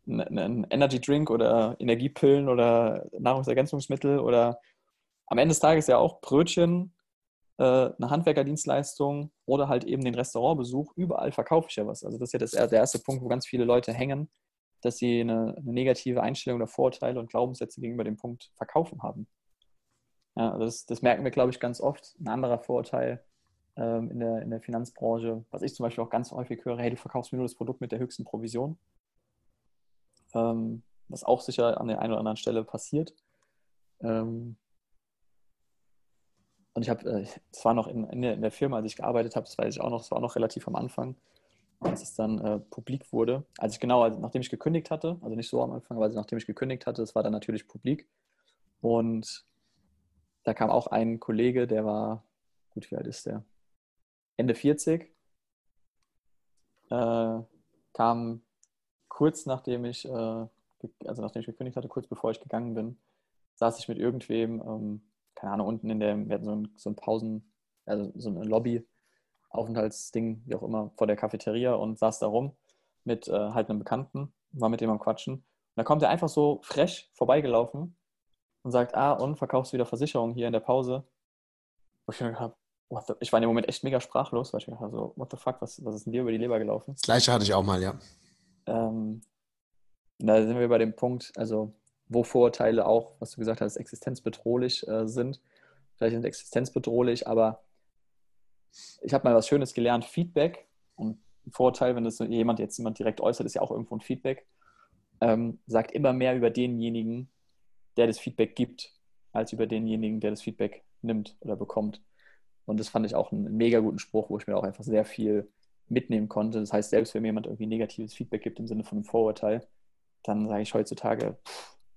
Speaker 3: äh, [laughs] ein- ein Energy Drink oder Energiepillen oder Nahrungsergänzungsmittel oder am Ende des Tages ja auch Brötchen, äh, eine Handwerkerdienstleistung oder halt eben den Restaurantbesuch. Überall verkaufe ich ja was. Also das ist ja das, der erste Punkt, wo ganz viele Leute hängen, dass sie eine, eine negative Einstellung oder Vorurteile und Glaubenssätze gegenüber dem Punkt Verkaufen haben. Ja, das, das merken wir, glaube ich, ganz oft. Ein anderer Vorurteil ähm, in, der, in der Finanzbranche, was ich zum Beispiel auch ganz häufig höre, hey, du verkaufst mir nur das Produkt mit der höchsten Provision. Ähm, was auch sicher an der einen oder anderen Stelle passiert. Ähm, und ich habe, äh, das war noch in, in, der, in der Firma, als ich gearbeitet habe, das weiß ich auch noch, das war auch noch relativ am Anfang, als es dann äh, publik wurde. Als ich genau, also nachdem ich gekündigt hatte, also nicht so am Anfang, aber nachdem ich gekündigt hatte, das war dann natürlich publik. Und da kam auch ein Kollege, der war, gut, wie alt ist der? Ende 40. Äh, kam kurz nachdem ich, äh, also nachdem ich gekündigt hatte, kurz bevor ich gegangen bin, saß ich mit irgendwem, ähm, keine Ahnung, unten in der, wir hatten so ein, so ein Pausen, also so eine Lobby, Aufenthaltsding, wie auch immer, vor der Cafeteria und saß da rum mit äh, halt einem Bekannten, war mit dem am Quatschen. Und da kommt er einfach so frech vorbeigelaufen und sagt, ah, und verkaufst du wieder Versicherung hier in der Pause? Wo ich mir gedacht habe, the, ich war in dem Moment echt mega sprachlos, weil ich mir gedacht habe, so, what the fuck, was, was ist denn dir über die Leber gelaufen?
Speaker 1: Das gleiche hatte ich auch mal, ja.
Speaker 3: Ähm, da sind wir bei dem Punkt, also wo Vorurteile auch, was du gesagt hast, existenzbedrohlich äh, sind. Vielleicht sind existenzbedrohlich, aber ich habe mal was Schönes gelernt, Feedback und ein Vorurteil, wenn das jemand jetzt jemand direkt äußert, ist ja auch irgendwo ein Feedback, ähm, sagt immer mehr über denjenigen, der das Feedback gibt, als über denjenigen, der das Feedback nimmt oder bekommt. Und das fand ich auch einen mega guten Spruch, wo ich mir auch einfach sehr viel mitnehmen konnte. Das heißt, selbst wenn mir jemand irgendwie negatives Feedback gibt im Sinne von einem Vorurteil, dann sage ich heutzutage,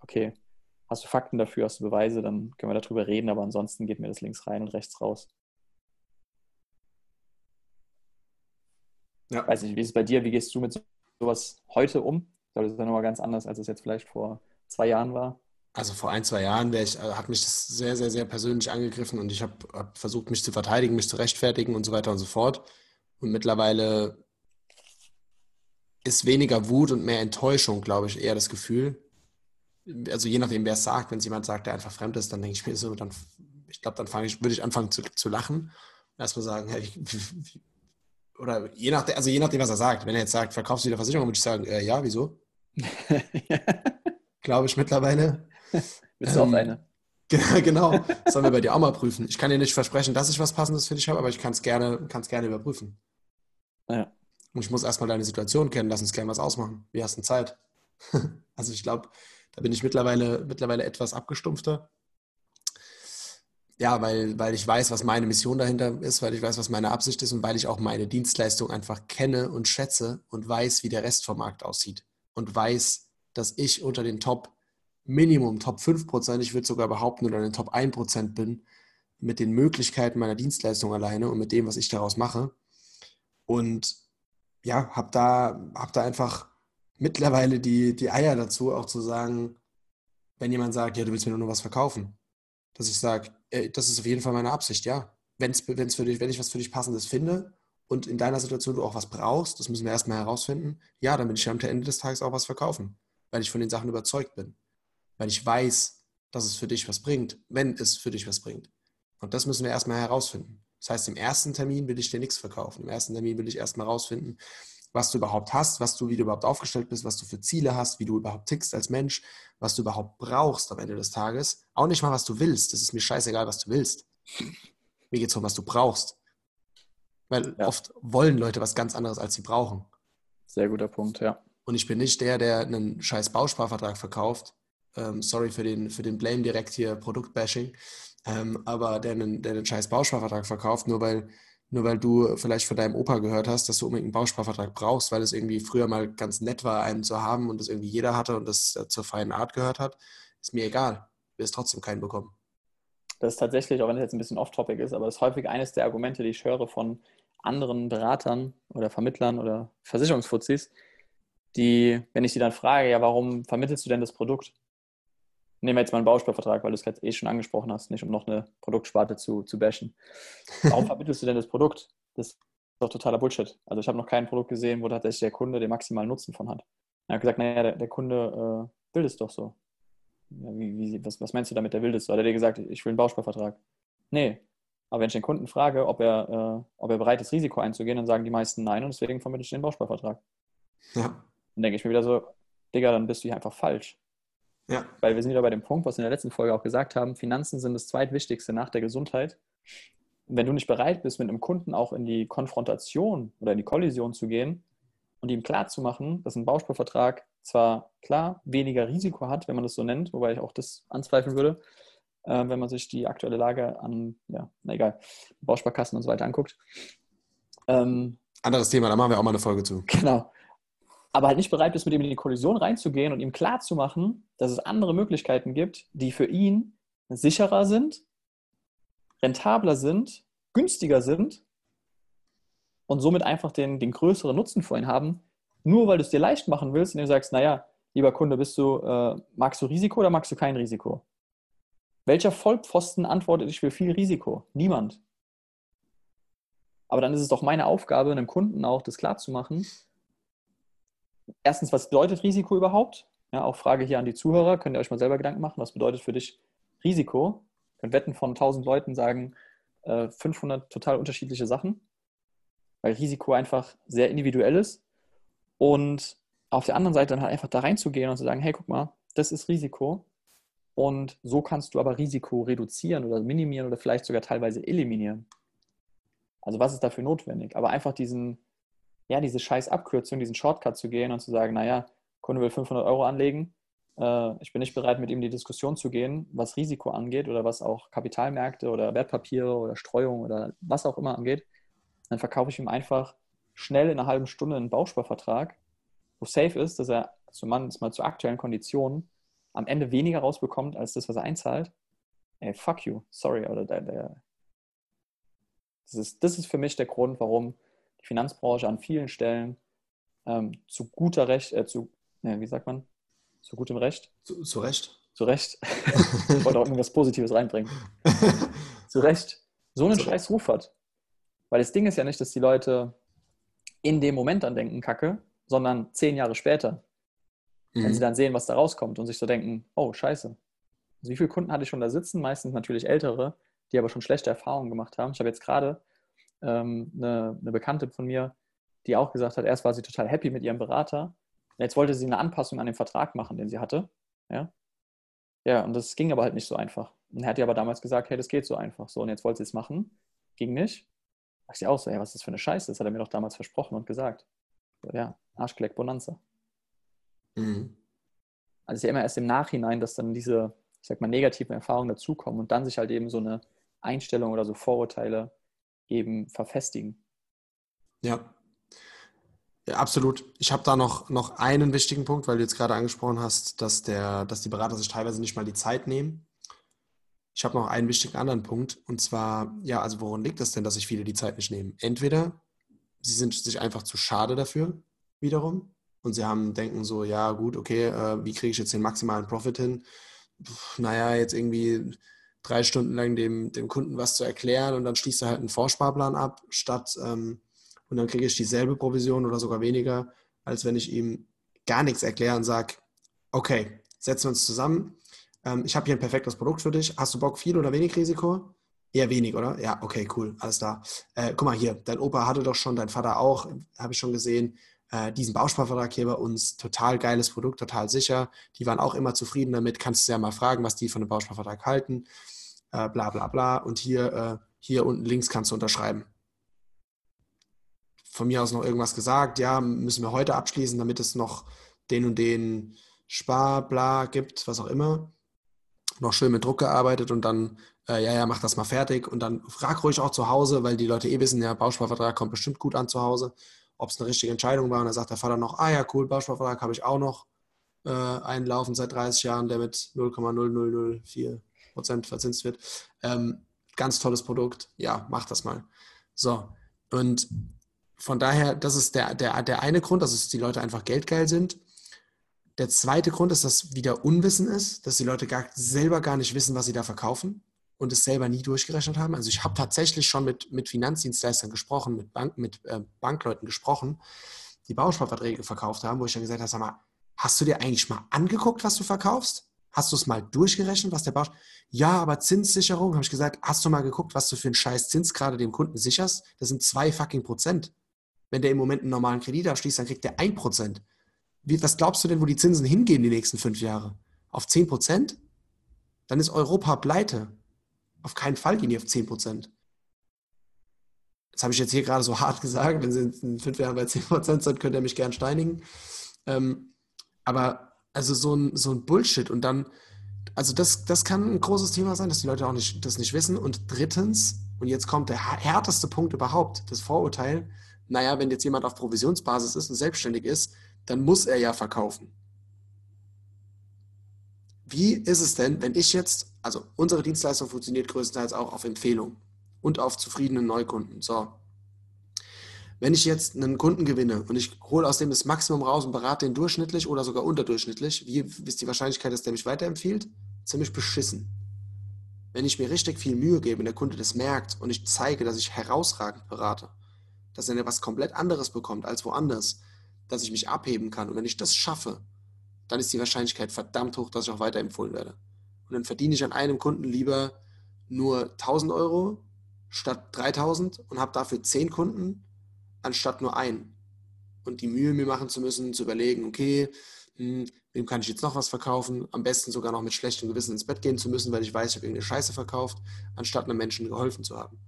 Speaker 3: okay, hast du Fakten dafür, hast du Beweise, dann können wir darüber reden, aber ansonsten geht mir das links rein und rechts raus.
Speaker 1: Ja.
Speaker 3: Weiß nicht, wie ist es bei dir? Wie gehst du mit so- sowas heute um? Ich glaube, das ist ja nochmal ganz anders, als es jetzt vielleicht vor zwei Jahren war.
Speaker 1: Also vor ein, zwei Jahren ich, äh, hat mich das sehr, sehr, sehr persönlich angegriffen und ich habe hab versucht, mich zu verteidigen, mich zu rechtfertigen und so weiter und so fort. Und mittlerweile ist weniger Wut und mehr Enttäuschung, glaube ich, eher das Gefühl. Also je nachdem, wer es sagt, wenn es jemand sagt, der einfach fremd ist, dann denke ich mir so, dann, ich glaube, dann fange ich, würde ich anfangen zu, zu lachen. Erstmal sagen, hey, [laughs] oder je nachdem, also je nachdem, was er sagt. Wenn er jetzt sagt, verkaufst du wieder Versicherung, würde ich sagen, äh, ja, wieso? [laughs] Glaube ich mittlerweile. [laughs]
Speaker 3: Bist du auch
Speaker 1: Ähm,
Speaker 3: eine? [laughs]
Speaker 1: Genau, genau. Das sollen wir bei dir auch mal prüfen. Ich kann dir nicht versprechen, dass ich was Passendes für dich habe, aber ich kann es gerne, kann's gerne überprüfen.
Speaker 3: Ja.
Speaker 1: Und ich muss erstmal deine Situation kennen. Lass uns gerne was ausmachen. Wie hast du Zeit? [laughs] also ich glaube, da bin ich mittlerweile, mittlerweile etwas abgestumpfter. Ja, weil, weil ich weiß, was meine Mission dahinter ist, weil ich weiß, was meine Absicht ist und weil ich auch meine Dienstleistung einfach kenne und schätze und weiß, wie der Rest vom Markt aussieht. Und weiß, dass ich unter den Top Minimum Top 5%, ich würde sogar behaupten, oder in den Top 1% bin, mit den Möglichkeiten meiner Dienstleistung alleine und mit dem, was ich daraus mache. Und ja, habe da, hab da einfach mittlerweile die, die Eier dazu, auch zu sagen, wenn jemand sagt, ja, du willst mir nur noch was verkaufen, dass ich sage, das ist auf jeden Fall meine Absicht, ja. Wenn's, wenn's für dich, wenn ich was für dich Passendes finde und in deiner Situation du auch was brauchst, das müssen wir erstmal herausfinden, ja, dann will ich am Ende des Tages auch was verkaufen, weil ich von den Sachen überzeugt bin. Weil ich weiß, dass es für dich was bringt, wenn es für dich was bringt. Und das müssen wir erstmal herausfinden. Das heißt, im ersten Termin will ich dir nichts verkaufen. Im ersten Termin will ich erstmal herausfinden, was du überhaupt hast, was du, wie du überhaupt aufgestellt bist, was du für Ziele hast, wie du überhaupt tickst als Mensch, was du überhaupt brauchst am Ende des Tages. Auch nicht mal, was du willst. Das ist mir scheißegal, was du willst. Mir geht es um, was du brauchst. Weil
Speaker 3: Ja.
Speaker 1: oft wollen Leute was ganz anderes, als sie brauchen.
Speaker 3: Sehr guter Punkt, ja.
Speaker 1: Und ich bin nicht der, der einen scheiß Bausparvertrag verkauft. Ähm, sorry für den, für den Blame direkt hier, Produktbashing. Ähm, aber der einen, der einen scheiß Bausparvertrag verkauft, nur weil, nur weil du vielleicht von deinem Opa gehört hast, dass du unbedingt einen Bausparvertrag brauchst, weil es irgendwie früher mal ganz nett war, einen zu haben und das irgendwie jeder hatte und das äh, zur feinen Art gehört hat, ist mir egal. Du wirst trotzdem keinen bekommen.
Speaker 3: Das ist tatsächlich, auch wenn es jetzt ein bisschen off-topic ist, aber das ist häufig eines der Argumente, die ich höre von anderen Beratern oder Vermittlern oder Versicherungsfuzis, die, wenn ich sie dann frage, ja, warum vermittelst du denn das Produkt? Nehmen wir jetzt mal einen Bausparvertrag, weil du es gerade eh schon angesprochen hast, nicht um noch eine Produktsparte zu, zu bashen. Warum [laughs] vermittelst du denn das Produkt? Das ist doch totaler Bullshit. Also ich habe noch kein Produkt gesehen, wo tatsächlich der Kunde den maximalen Nutzen von hat. Er hat gesagt, naja, der, der Kunde äh, will das doch so. Ja, wie, wie, was, was meinst du damit, der will das? so? Hat er dir gesagt, ich will einen Bausparvertrag? Nee. Aber wenn ich den Kunden frage, ob er, äh, ob er bereit ist, Risiko einzugehen, dann sagen die meisten nein und deswegen vermittle ich den Bausparvertrag.
Speaker 1: Ja,
Speaker 3: Dann denke ich mir wieder so, Digga, dann bist du hier einfach falsch.
Speaker 1: Ja,
Speaker 3: Weil wir sind wieder bei dem Punkt, was wir in der letzten Folge auch gesagt haben, Finanzen sind das zweitwichtigste nach der Gesundheit. Und wenn du nicht bereit bist, mit einem Kunden auch in die Konfrontation oder in die Kollision zu gehen und ihm klarzumachen, dass ein Bausparvertrag zwar klar weniger Risiko hat, wenn man das so nennt, wobei ich auch das anzweifeln würde, äh, wenn man sich die aktuelle Lage an, ja, na egal, Bausparkassen und so weiter anguckt. Ähm,
Speaker 1: anderes Thema, da machen wir auch mal eine Folge zu. [laughs]
Speaker 3: Genau. Aber halt nicht bereit bist, mit ihm in die Kollision reinzugehen und ihm klarzumachen, dass es andere Möglichkeiten gibt, die für ihn sicherer sind, rentabler sind, günstiger sind und somit einfach den, den größeren Nutzen für ihn haben, nur weil du es dir leicht machen willst, indem du sagst, naja, lieber Kunde, bist du, äh, magst du Risiko oder magst du kein Risiko? Welcher Vollpfosten antwortet, ich will viel Risiko? Niemand. Aber dann ist es doch meine Aufgabe, einem Kunden auch das klarzumachen. Erstens, was bedeutet Risiko überhaupt? Ja, auch Frage hier an die Zuhörer. Könnt ihr euch mal selber Gedanken machen, was bedeutet für dich Risiko? Ihr könnt Wetten von 1000 Leuten sagen äh, 500 total unterschiedliche Sachen, weil Risiko einfach sehr individuell ist. Und auf der anderen Seite dann halt einfach da reinzugehen und zu sagen, hey, guck mal, das ist Risiko. Und so kannst du aber Risiko reduzieren oder minimieren oder vielleicht sogar teilweise eliminieren. Also was ist dafür notwendig? Aber einfach diesen, ja, diese scheiß Abkürzung, diesen Shortcut zu gehen und zu sagen, naja, Kunde will 500 Euro anlegen, äh, ich bin nicht bereit, mit ihm die Diskussion zu gehen, was Risiko angeht oder was auch Kapitalmärkte oder Wertpapiere oder Streuung oder was auch immer angeht, dann verkaufe ich ihm einfach schnell in einer halben Stunde einen Bausparvertrag, wo safe ist, dass er zumindest mal zu aktuellen Konditionen am Ende weniger rausbekommt, als das, was er einzahlt. Ey, fuck you, sorry, oder der, der das ist, das ist für mich der Grund, warum Finanzbranche an vielen Stellen ähm, zu guter Recht, äh, zu, ne, wie sagt man, zu gutem Recht,
Speaker 1: Zu, zu Recht.
Speaker 3: zu Recht, [laughs] ich wollte auch irgendwas Positives reinbringen, [laughs] zu Recht, so einen
Speaker 1: So.
Speaker 3: scheiß Ruf hat. Weil das Ding ist ja nicht, dass die Leute in dem Moment dann denken, Kacke, sondern zehn Jahre später, wenn sie
Speaker 1: Mhm.
Speaker 3: dann sehen, was da rauskommt und sich so denken, oh, scheiße. Also wie viele Kunden hatte ich schon da sitzen? Meistens natürlich ältere, die aber schon schlechte Erfahrungen gemacht haben. Ich habe jetzt gerade ähm, eine, eine Bekannte von mir, die auch gesagt hat, erst war sie total happy mit ihrem Berater. Jetzt wollte sie eine Anpassung an den Vertrag machen, den sie hatte. Ja, ja und das ging aber halt nicht so einfach. Und er hat ihr aber damals gesagt, hey, das geht so einfach. So, und jetzt wollte sie es machen. Ging nicht. Da ich sie auch so, hey, was ist das für eine Scheiße? Das hat er mir doch damals versprochen und gesagt. So, ja, Arschgeleck Bonanza.
Speaker 1: Mhm.
Speaker 3: Also es ist ja immer erst im Nachhinein, dass dann diese, ich sag mal, negativen Erfahrungen dazukommen und dann sich halt eben so eine Einstellung oder so Vorurteile eben verfestigen.
Speaker 1: Ja. ja, absolut. Ich habe da noch, noch einen wichtigen Punkt, weil du jetzt gerade angesprochen hast, dass, der, dass die Berater sich teilweise nicht mal die Zeit nehmen. Ich habe noch einen wichtigen anderen Punkt und zwar, ja, also woran liegt das denn, dass sich viele die Zeit nicht nehmen? Entweder sie sind sich einfach zu schade dafür, wiederum, und sie haben denken so, ja, gut, okay, äh, wie kriege ich jetzt den maximalen Profit hin? Puh, naja, jetzt irgendwie drei Stunden lang dem, dem Kunden was zu erklären und dann schließt er halt einen Vorsparplan ab, statt ähm, und dann kriege ich dieselbe Provision oder sogar weniger, als wenn ich ihm gar nichts erkläre und sage, okay, setzen wir uns zusammen. Ähm, ich habe hier ein perfektes Produkt für dich. Hast du Bock, viel oder wenig Risiko? Eher wenig, oder? Ja, okay, cool, alles da. Äh, guck mal hier, dein Opa hatte doch schon, dein Vater auch, habe ich schon gesehen, äh, diesen Bausparvertrag hier bei uns. Total geiles Produkt, total sicher. Die waren auch immer zufrieden damit. Kannst du ja mal fragen, was die von dem Bausparvertrag halten. Äh, bla bla bla. Und hier, äh, hier unten links kannst du unterschreiben. Von mir aus noch irgendwas gesagt, ja, müssen wir heute abschließen, damit es noch den und den Spar, bla gibt, was auch immer. Noch schön mit Druck gearbeitet und dann äh, ja, ja, mach das mal fertig und dann frag ruhig auch zu Hause, weil die Leute eh wissen, ja, Bausparvertrag kommt bestimmt gut an zu Hause, ob es eine richtige Entscheidung war. Und dann sagt der Vater noch, ah ja, cool, Bausparvertrag habe ich auch noch äh, einen laufen seit 30 Jahren, der mit 0,0004 Prozent verzinst wird. Ähm, ganz tolles Produkt, ja, mach das mal. So, und von daher, das ist der, der, der eine Grund, dass die Leute einfach geldgeil sind. Der zweite Grund ist, dass wieder Unwissen ist, dass die Leute gar, selber gar nicht wissen, was sie da verkaufen und es selber nie durchgerechnet haben. Also ich habe tatsächlich schon mit, mit Finanzdienstleistern gesprochen, mit, Bank, mit äh, Bankleuten gesprochen, die Bausparverträge verkauft haben, wo ich dann gesagt habe, sag mal, hast du dir eigentlich mal angeguckt, was du verkaufst? Hast du es mal durchgerechnet, was der Bausch... Ja, aber Zinssicherung, habe ich gesagt, hast du mal geguckt, was du für einen scheiß Zins gerade dem Kunden sicherst? Das sind zwei fucking Prozent. Wenn der im Moment einen normalen Kredit abschließt, dann kriegt der ein Prozent. Was glaubst du denn, wo die Zinsen hingehen die nächsten fünf Jahre? Auf zehn Prozent? Dann ist Europa pleite. Auf keinen Fall gehen die auf 10 Prozent. Das habe ich jetzt hier gerade so [laughs] hart gesagt. Wenn Sie in fünf Jahren bei 10 Prozent sind, könnt ihr mich gern steinigen. Ähm, aber also so ein, so ein Bullshit und dann, also das, das kann ein großes Thema sein, dass die Leute auch nicht, das nicht wissen. Und drittens, und jetzt kommt der härteste Punkt überhaupt, das Vorurteil, naja, wenn jetzt jemand auf Provisionsbasis ist und selbstständig ist, dann muss er ja verkaufen. Wie ist es denn, wenn ich jetzt, also unsere Dienstleistung funktioniert größtenteils auch auf Empfehlung und auf zufriedenen Neukunden. So. Wenn ich jetzt einen Kunden gewinne und ich hole aus dem das Maximum raus und berate den durchschnittlich oder sogar unterdurchschnittlich, wie ist die Wahrscheinlichkeit, dass der mich weiterempfiehlt? Ziemlich beschissen. Wenn ich mir richtig viel Mühe gebe und der Kunde das merkt und ich zeige, dass ich herausragend berate, dass er was komplett anderes bekommt als woanders, dass ich mich abheben kann und wenn ich das schaffe, dann ist die Wahrscheinlichkeit verdammt hoch, dass ich auch weiterempfohlen werde. Und dann verdiene ich an einem Kunden lieber nur 1000 Euro statt 3000 und habe dafür 10 Kunden anstatt nur einen. Und die Mühe mir machen zu müssen, zu überlegen, okay, hm, wem kann ich jetzt noch was verkaufen? Am besten sogar noch mit schlechtem Gewissen ins Bett gehen zu müssen, weil ich weiß, ich habe irgendeine Scheiße verkauft, anstatt einem Menschen geholfen zu haben.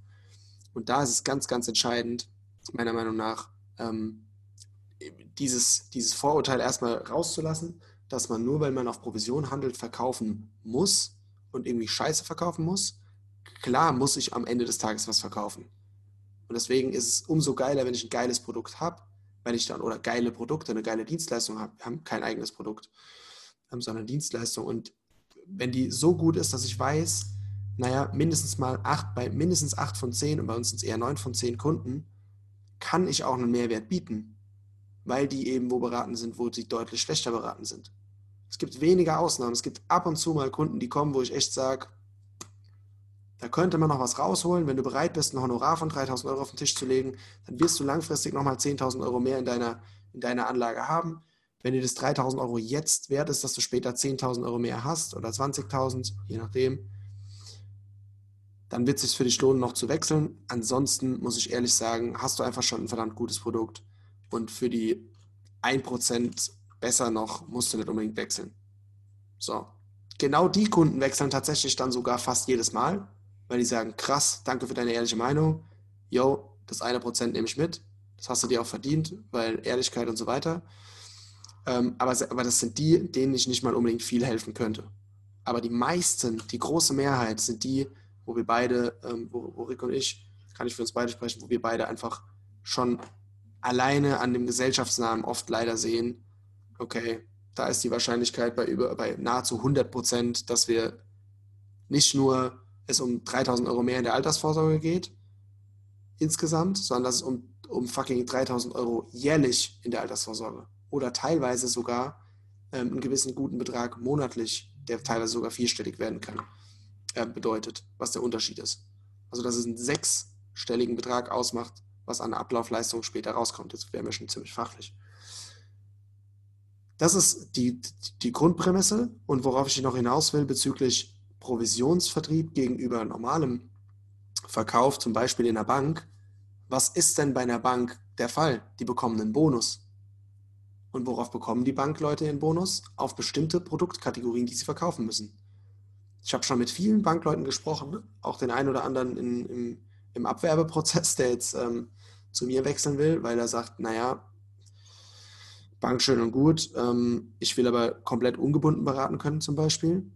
Speaker 1: Und da ist es ganz, ganz entscheidend, meiner Meinung nach, ähm, dieses, dieses Vorurteil erstmal rauszulassen, dass man nur, weil man auf Provision handelt, verkaufen muss und irgendwie Scheiße verkaufen muss. Klar muss ich am Ende des Tages was verkaufen. Und deswegen ist es umso geiler, wenn ich ein geiles Produkt habe, wenn ich dann, oder geile Produkte, eine geile Dienstleistung habe. Wir haben kein eigenes Produkt, sondern Dienstleistung. Und wenn die so gut ist, dass ich weiß, naja, mindestens mal acht, bei mindestens acht von zehn und bei uns sind es eher neun von zehn Kunden, kann ich auch einen Mehrwert bieten weil die eben wo beraten sind, wo sie deutlich schlechter beraten sind. Es gibt weniger Ausnahmen. Es gibt ab und zu mal Kunden, die kommen, wo ich echt sage, da könnte man noch was rausholen. Wenn du bereit bist, ein Honorar von 3000 Euro auf den Tisch zu legen, dann wirst du langfristig nochmal 10.000 Euro mehr in deiner, in deiner Anlage haben. Wenn dir das 3000 Euro jetzt wert ist, dass du später 10.000 Euro mehr hast oder 20.000, je nachdem, dann wird es sich für dich lohnen, noch zu wechseln. Ansonsten muss ich ehrlich sagen, hast du einfach schon ein verdammt gutes Produkt und für die 1% besser noch musst du nicht unbedingt wechseln. So. Genau die Kunden wechseln tatsächlich dann sogar fast jedes Mal, weil die sagen, krass, danke für deine ehrliche Meinung. Yo, das eine Prozent nehme ich mit. Das hast du dir auch verdient, weil Ehrlichkeit und so weiter. Ähm, aber, aber das sind die, denen ich nicht mal unbedingt viel helfen könnte. Aber die meisten, die große Mehrheit sind die, wo wir beide, ähm, wo, wo Rick und ich, kann ich für uns beide sprechen, wo wir beide einfach schon alleine an dem Gesellschaftsnamen oft leider sehen, okay, da ist die Wahrscheinlichkeit bei, über, bei nahezu 100 Prozent, dass wir nicht nur es um 3000 Euro mehr in der Altersvorsorge geht, insgesamt, sondern dass es um, um fucking 3000 Euro jährlich in der Altersvorsorge oder teilweise sogar ähm, einen gewissen guten Betrag monatlich, der teilweise sogar vierstellig werden kann, äh, bedeutet, was der Unterschied ist. Also dass es einen sechsstelligen Betrag ausmacht, was an Ablaufleistung später rauskommt. Jetzt wären wir schon ziemlich fachlich. Das ist die, die Grundprämisse und worauf ich noch hinaus will bezüglich Provisionsvertrieb gegenüber normalem verkauft, zum Beispiel in einer Bank, was ist denn bei einer Bank der Fall? Die bekommen einen Bonus. Und worauf bekommen die Bankleute den Bonus? Auf bestimmte Produktkategorien, die sie verkaufen müssen. Ich habe schon mit vielen Bankleuten gesprochen, auch den einen oder anderen in, im, im Abwerbeprozess, der jetzt ähm, zu mir wechseln will, weil er sagt, naja, Bank schön und gut, ähm, ich will aber komplett ungebunden beraten können zum Beispiel.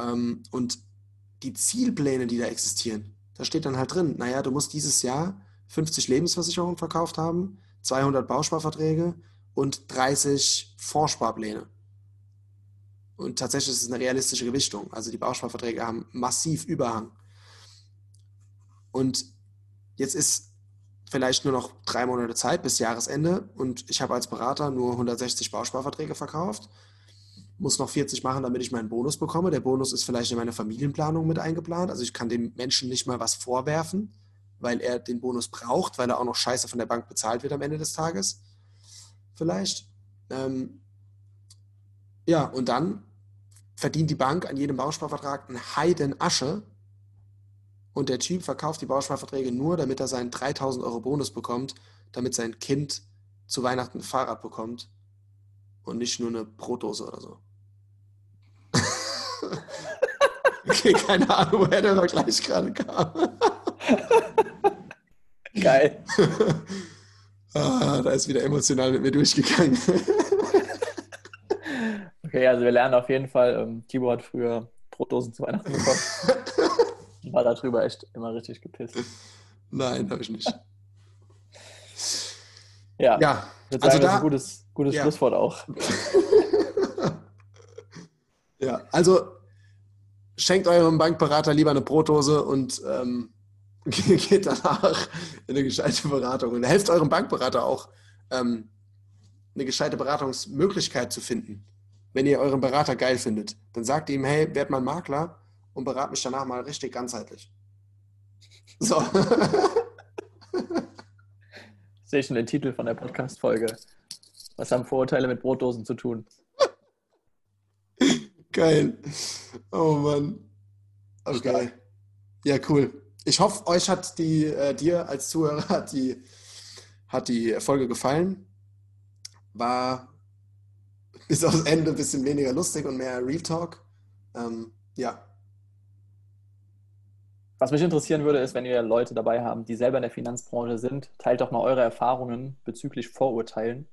Speaker 1: Ähm, und die Zielpläne, die da existieren, da steht dann halt drin, naja, du musst dieses Jahr 50 Lebensversicherungen verkauft haben, 200 Bausparverträge und 30 Fondssparpläne. Und tatsächlich ist es eine realistische Gewichtung. Also die Bausparverträge haben massiv Überhang. Und jetzt ist vielleicht nur noch drei Monate Zeit bis Jahresende und ich habe als Berater nur 160 Bausparverträge verkauft, muss noch 40 machen, damit ich meinen Bonus bekomme. Der Bonus ist vielleicht in meine Familienplanung mit eingeplant. Also ich kann dem Menschen nicht mal was vorwerfen, weil er den Bonus braucht, weil er auch noch scheiße von der Bank bezahlt wird am Ende des Tages. Vielleicht. Ähm, ja, und dann verdient die Bank an jedem Bausparvertrag einen Heiden Asche und der Typ verkauft die Bausparverträge nur, damit er seinen 3000 Euro Bonus bekommt, damit sein Kind zu Weihnachten ein Fahrrad bekommt und nicht nur eine Brotdose oder so. Okay, keine Ahnung, woher der Vergleich gerade kam.
Speaker 3: Geil. [laughs]
Speaker 1: ah, da ist wieder emotional mit mir durchgegangen. [laughs]
Speaker 3: okay, also wir lernen auf jeden Fall, ähm, Tibo hat früher Brotdosen zu Weihnachten bekommen. [laughs] War darüber echt immer richtig gepisst.
Speaker 1: Nein, habe ich nicht.
Speaker 3: Ja,
Speaker 1: Ja,
Speaker 3: ich würde
Speaker 1: also
Speaker 3: sagen, das ist
Speaker 1: da,
Speaker 3: ein gutes, gutes
Speaker 1: Ja.
Speaker 3: Schlusswort auch.
Speaker 1: ja, also schenkt eurem Bankberater lieber eine Brotdose und ähm, [laughs] geht danach in eine gescheite Beratung. Und helft eurem Bankberater auch, ähm, eine gescheite Beratungsmöglichkeit zu finden. Wenn ihr euren Berater geil findet, dann sagt ihm, hey, werd mal Makler und berat mich danach mal richtig ganzheitlich. So. [laughs]
Speaker 3: Sehe ich schon den Titel von der Podcast-Folge. Was haben Vorurteile mit Brotdosen zu tun?
Speaker 1: Geil. Oh Mann. Okay. Ja, cool. Ich hoffe, euch hat die, äh, dir als Zuhörer hat die, hat die Folge gefallen. War bis aufs Ende ein bisschen weniger lustig und mehr Real Talk. Ähm, ja,
Speaker 3: Was mich interessieren würde, ist, wenn ihr Leute dabei haben, die selber in der Finanzbranche sind, teilt doch mal eure Erfahrungen bezüglich Vorurteilen,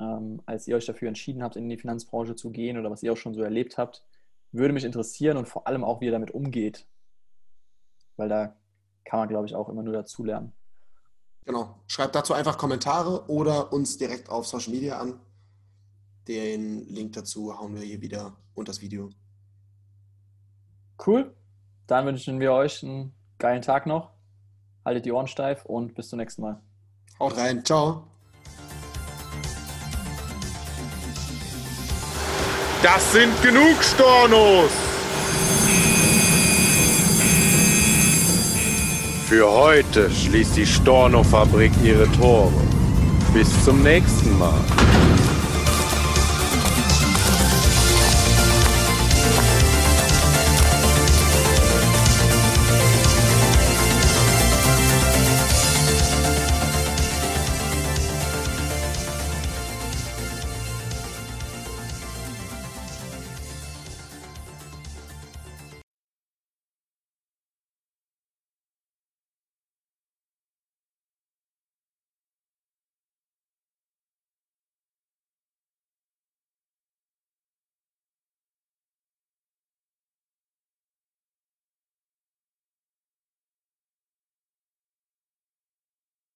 Speaker 3: ähm, als ihr euch dafür entschieden habt, in die Finanzbranche zu gehen oder was ihr auch schon so erlebt habt. Würde mich interessieren und vor allem auch, wie ihr damit umgeht. Weil da kann man, glaube ich, auch immer nur dazulernen.
Speaker 1: genau. Schreibt dazu einfach Kommentare oder uns direkt auf Social Media an. Den Link dazu hauen wir hier wieder unter das Video.
Speaker 3: Cool. Dann wünschen wir euch einen geilen Tag noch. Haltet die Ohren steif und bis zum nächsten Mal.
Speaker 1: Haut rein. Ciao.
Speaker 4: Das sind genug Stornos! Für heute schließt die Storno-Fabrik ihre Tore. Bis zum nächsten Mal.